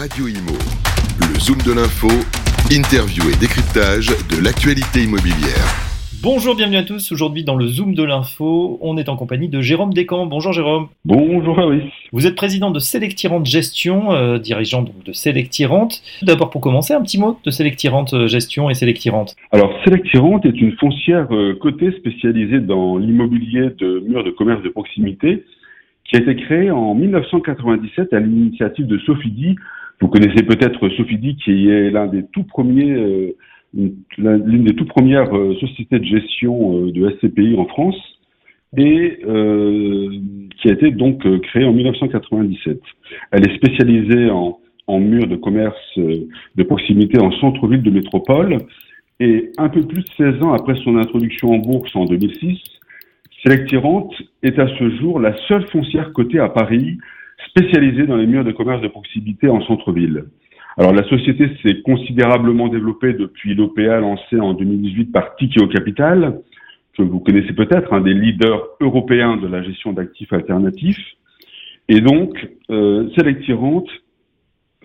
Radio Imo. Le Zoom de l'info, interview et décryptage de l'actualité immobilière. Bonjour, bienvenue à tous. Aujourd'hui, dans le Zoom de l'info, on est en compagnie de Jérôme Descamps. Bonjour Jérôme. Bonjour Fabrice. Vous êtes président de Selectirante Gestion, euh, dirigeant donc de Selectirante. D'abord, pour commencer, un petit mot de Selectirante euh, Gestion et Selectirante. Alors, Selectirante est une foncière euh, cotée spécialisée dans l'immobilier de murs de commerce de proximité qui a été créée en 1997 à l'initiative de Sophie Di. Vous connaissez peut-être Sophie Di qui est l'un des tout premiers l'une des toutes premières euh, sociétés de gestion euh, de SCPI en France et euh, qui a été donc créée en 1997. Elle est spécialisée en, en murs de commerce de proximité en centre-ville de métropole et un peu plus de 16 ans après son introduction en bourse en 2006, Selectirante est à ce jour la seule foncière cotée à Paris spécialisée dans les murs de commerce de proximité en centre-ville. Alors la société s'est considérablement développée depuis l'OPA lancé en 2018 par Tikeo Capital, que vous connaissez peut-être, un des leaders européens de la gestion d'actifs alternatifs. Et donc, euh, Selectirante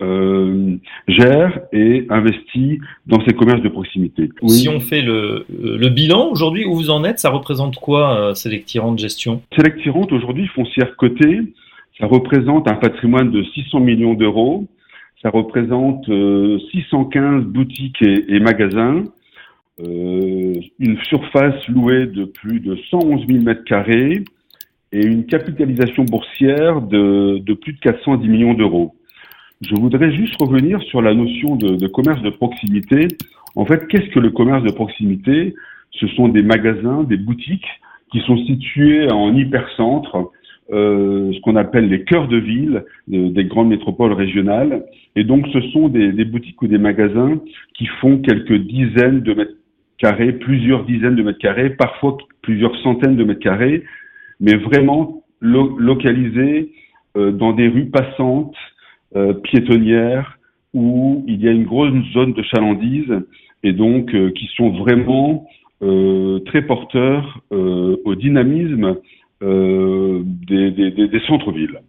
euh, gère et investit dans ces commerces de proximité. Si on fait le, le bilan aujourd'hui, où vous en êtes, ça représente quoi euh, Selectirante Gestion? Selectirante aujourd'hui, foncière cotée, ça représente un patrimoine de 600 millions d'euros ça représente 615 euh, boutiques et, magasins, euh, une surface louée de plus de 111 000 mètres carrés et une capitalisation boursière de, plus de 410 millions d'euros. Je voudrais juste revenir sur la notion de, de commerce de proximité. En fait, qu'est-ce que le commerce de proximité? Ce sont des magasins, des boutiques qui sont situés en hypercentre, euh, ce qu'on appelle les cœurs de ville des grandes métropoles régionales. Et donc, ce sont des, boutiques ou des magasins qui font quelques dizaines de mètres carrés, plusieurs dizaines de mètres carrés, parfois plusieurs centaines de mètres carrés, mais vraiment localisés euh, dans des rues passantes, euh, piétonnières, où il y a une grosse zone de chalandise et donc qui sont vraiment très porteurs au dynamisme euh, des, des, des centres-villes.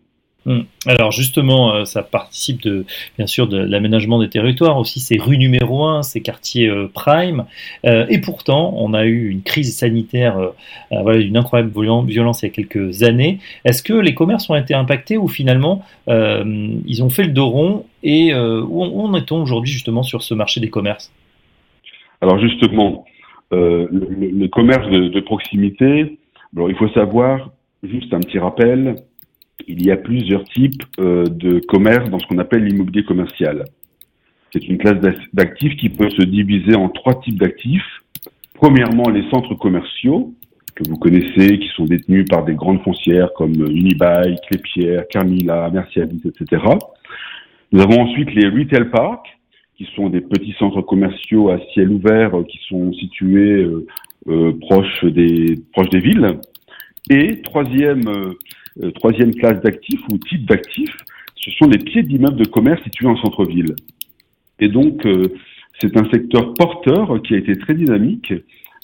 Hmm. Alors justement, euh, ça participe de, bien sûr de l'aménagement des territoires aussi, c'est rue numéro un, ces quartiers euh, prime. et pourtant, on a eu une crise sanitaire voilà, d'une incroyable violence il y a quelques années. Est-ce que les commerces ont été impactés ou finalement ils ont fait le dos rond Et où, en est-on aujourd'hui justement sur ce marché des commerces? Alors justement, le, le, commerce de, de proximité, alors, il faut savoir, juste un petit rappel, il y a plusieurs types euh, de commerce dans ce qu'on appelle l'immobilier commercial. C'est une classe d'actifs qui peut se diviser en trois types d'actifs. Premièrement, les centres commerciaux, que vous connaissez, qui sont détenus par des grandes foncières comme Unibail, Clépierre, Carmila, Mercialis, etc. Nous avons ensuite les retail parks, qui sont des petits centres commerciaux à ciel ouvert qui sont situés euh, euh, proche des des villes. Et troisième euh, euh, troisième classe d'actifs ou type d'actifs, ce sont les pieds d'immeubles de commerce situés en centre-ville. Et donc c'est un secteur porteur qui a été très dynamique,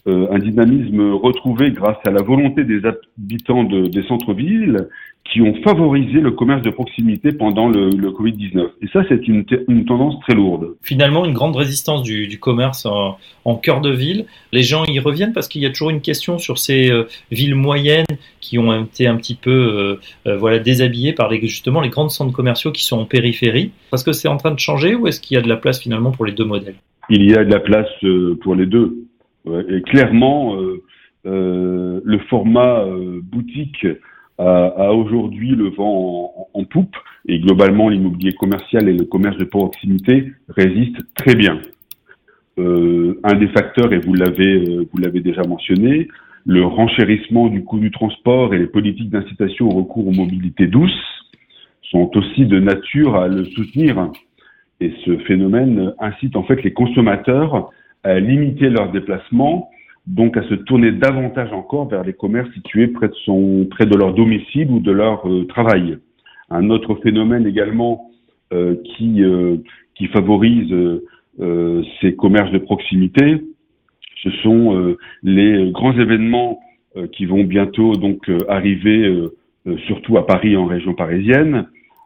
un dynamisme retrouvé grâce à la volonté des habitants de, des centres-villes qui ont favorisé le commerce de proximité pendant le, le Covid-19. Et ça, c'est une, une, tendance très lourde. Finalement, une grande résistance du, du commerce en, en, cœur de ville. Les gens y reviennent parce qu'il y a toujours une question sur ces euh, villes moyennes qui ont été un petit peu euh, euh, voilà, déshabillées par les, justement les grands centres commerciaux qui sont en périphérie. Est-ce que c'est en train de changer ou est-ce qu'il y a de la place finalement pour les deux modèles? Il y a de la place pour les deux. Et clairement, le format boutique a, aujourd'hui le vent en, poupe et globalement l'immobilier commercial et le commerce de proximité résistent très bien. Euh, un des facteurs, et vous l'avez euh, vous l'avez déjà mentionné, le renchérissement du coût du transport et les politiques d'incitation au recours aux mobilités douces sont aussi de nature à le soutenir. Et ce phénomène incite en fait les consommateurs à limiter leurs déplacements donc à se tourner davantage encore vers les commerces situés près de, son, près de leur domicile ou de leur euh, travail. Un autre phénomène également euh, qui, euh, qui favorise ces commerces de proximité, ce sont les grands événements qui vont bientôt donc arriver, surtout à Paris en région parisienne,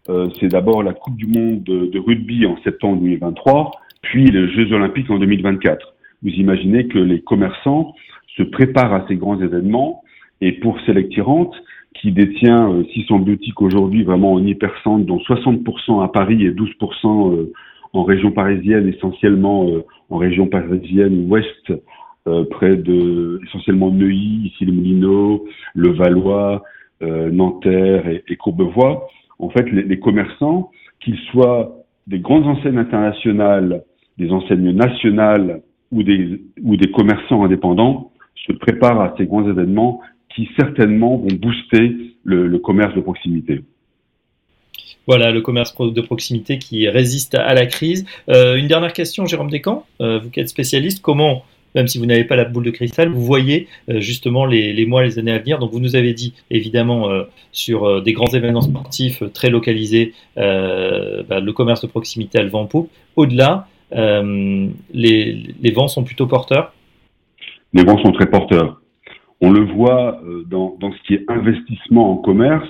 euh, c'est d'abord la Coupe du Monde de, rugby en septembre 2023, puis les Jeux Olympiques en 2024. Vous imaginez que les commerçants se préparent à ces grands événements et pour Selectirante, qui détient 600 euh, boutiques aujourd'hui vraiment en hypercentre, dont 60% à Paris et 12% euh, en région parisienne, essentiellement en région parisienne ouest, près de essentiellement Neuilly, ici les Moulineaux, le Valois, Nanterre et, et Courbevoie. En fait, les, commerçants, qu'ils soient des grandes enseignes internationales, des enseignes nationales ou des, ou des commerçants indépendants, se préparent à ces grands événements qui certainement vont booster le, commerce de proximité. Voilà, le commerce de proximité qui résiste à la crise. Euh, une dernière question, Jérôme Descamps, euh, vous qui êtes spécialiste, comment même si vous n'avez pas la boule de cristal, vous voyez euh, justement les, mois, les années à venir? Donc vous nous avez dit évidemment sur des grands événements sportifs très localisés, bah, le commerce de proximité a le vent. Au-delà, les, vents sont plutôt porteurs? Les vents sont très porteurs. On le voit dans, dans, ce qui est investissement en commerce,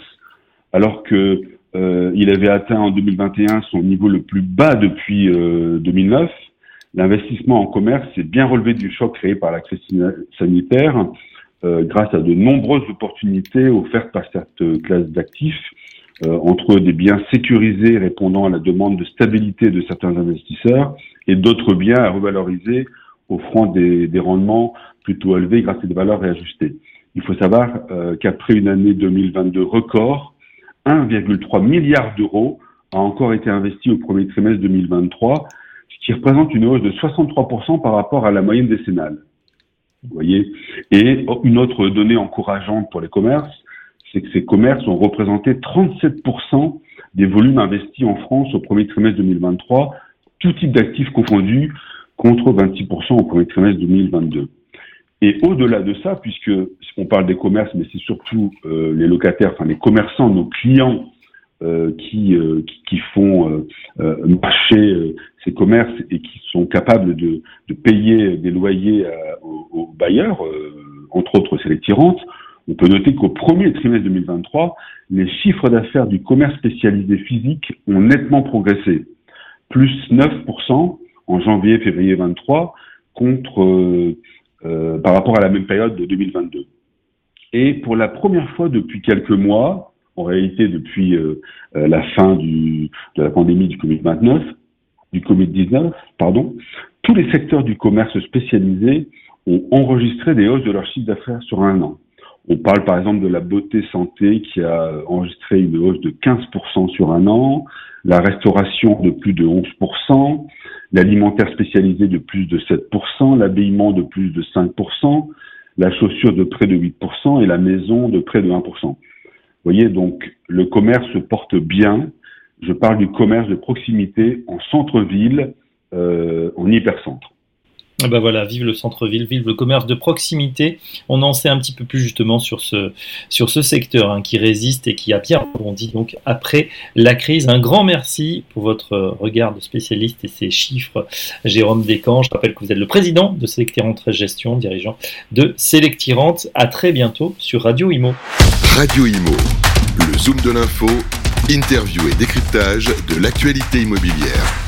alors que il avait atteint en 2021 son niveau le plus bas depuis 2009 L'investissement en commerce s'est bien relevé du choc créé par la crise sanitaire euh, grâce à de nombreuses opportunités offertes par cette classe d'actifs, euh, entre des biens sécurisés répondant à la demande de stabilité de certains investisseurs et d'autres biens à revaloriser offrant des, des, rendements plutôt élevés grâce à des valeurs réajustées. Il faut savoir euh, qu'après une année 2022 record, 1,3 milliard d'euros a encore été investi au premier trimestre 2023 qui représente une hausse de 63% par rapport à la moyenne décennale. Vous voyez? Et une autre donnée encourageante pour les commerces, c'est que ces commerces ont représenté 37% des volumes investis en France au premier trimestre 2023, tout type d'actifs confondus, contre 26% au premier trimestre 2022. Et au-delà de ça, puisque on parle des commerces, mais c'est surtout euh, les locataires, enfin les commerçants, nos clients euh, qui, euh, qui, font marcher ces commerces et qui sont capables de, payer des loyers aux, aux, bailleurs, entre autres c'est les tirantes, on peut noter qu'au premier trimestre 2023, les chiffres d'affaires du commerce spécialisé physique ont nettement progressé, plus 9% en janvier-février 23 contre euh, par rapport à la même période de 2022. Et pour la première fois depuis quelques mois, en réalité depuis euh, euh, la fin de la pandémie du Covid-19, du Covid-19, pardon, tous les secteurs du commerce spécialisé ont enregistré des hausses de leur chiffre d'affaires sur un an. On parle par exemple de la beauté santé qui a enregistré une hausse de 15% sur un an, la restauration de plus de 11%, l'alimentaire spécialisé de plus de 7%, l'habillement de plus de 5%, la chaussure de près de 8% et la maison de près de 1% voyez, donc le commerce se porte bien. Je parle du commerce de proximité en centre-ville, euh, en hypercentre. Ah ben voilà, vive le centre-ville, vive le commerce de proximité. On en sait un petit peu plus justement sur ce, sur ce secteur hein, qui résiste et qui a bien rebondi donc après la crise. Un grand merci pour votre regard de spécialiste et ces chiffres, Jérôme Descamps. Je rappelle que vous êtes le président de Selectirante Gestion, dirigeant de Selectirante. À très bientôt sur Radio Imo. Radio Imo, le zoom de l'info, interview et décryptage de l'actualité immobilière.